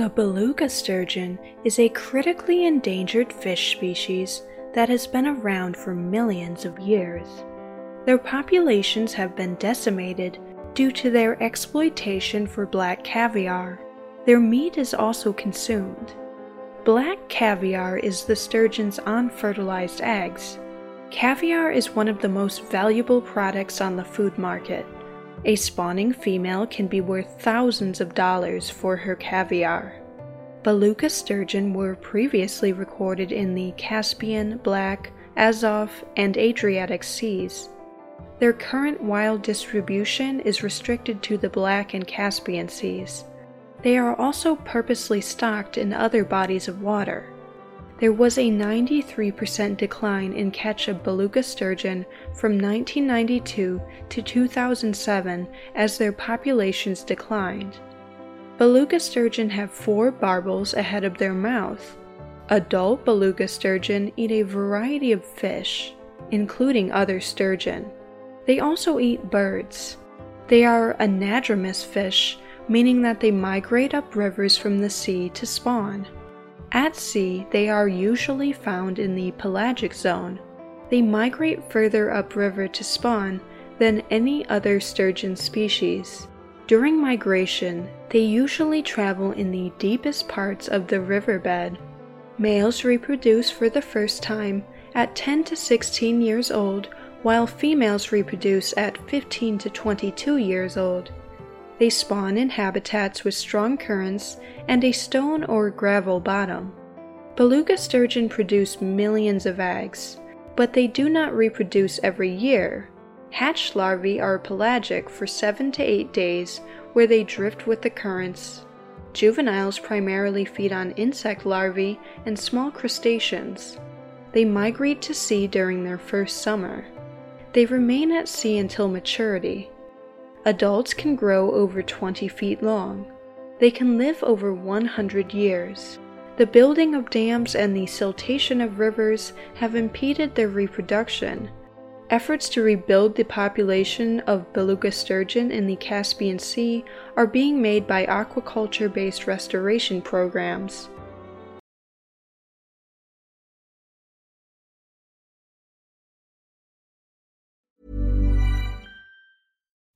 The beluga sturgeon is a critically endangered fish species that has been around for millions of years. Their populations have been decimated due to their exploitation for black caviar. Their meat is also consumed. Black caviar is the sturgeon's unfertilized eggs. Caviar is one of the most valuable products on the food market. A spawning female can be worth thousands of dollars for her caviar. Beluga sturgeon were previously recorded in the Caspian, Black, Azov, and Adriatic seas. Their current wild distribution is restricted to the Black and Caspian seas. They are also purposely stocked in other bodies of water. There was a 93% decline in catch of beluga sturgeon from 1992 to 2007 as their populations declined. Beluga sturgeon have four barbels ahead of their mouth. Adult beluga sturgeon eat a variety of fish, including other sturgeon. They also eat birds. They are anadromous fish, meaning that they migrate up rivers from the sea to spawn. At sea, they are usually found in the pelagic zone. They migrate further upriver to spawn than any other sturgeon species. During migration, they usually travel in the deepest parts of the riverbed. Males reproduce for the first time at 10 to 16 years old, while females reproduce at 15 to 22 years old. They spawn in habitats with strong currents and a stone or gravel bottom. Beluga sturgeon produce millions of eggs, but they do not reproduce every year. Hatched larvae are pelagic for 7 to 8 days where they drift with the currents. Juveniles primarily feed on insect larvae and small crustaceans. They migrate to sea during their first summer. They remain at sea until maturity. Adults can grow over 20 feet long. They can live over 100 years. The building of dams and the siltation of rivers have impeded their reproduction. Efforts to rebuild the population of beluga sturgeon in the Caspian Sea are being made by aquaculture based restoration programs.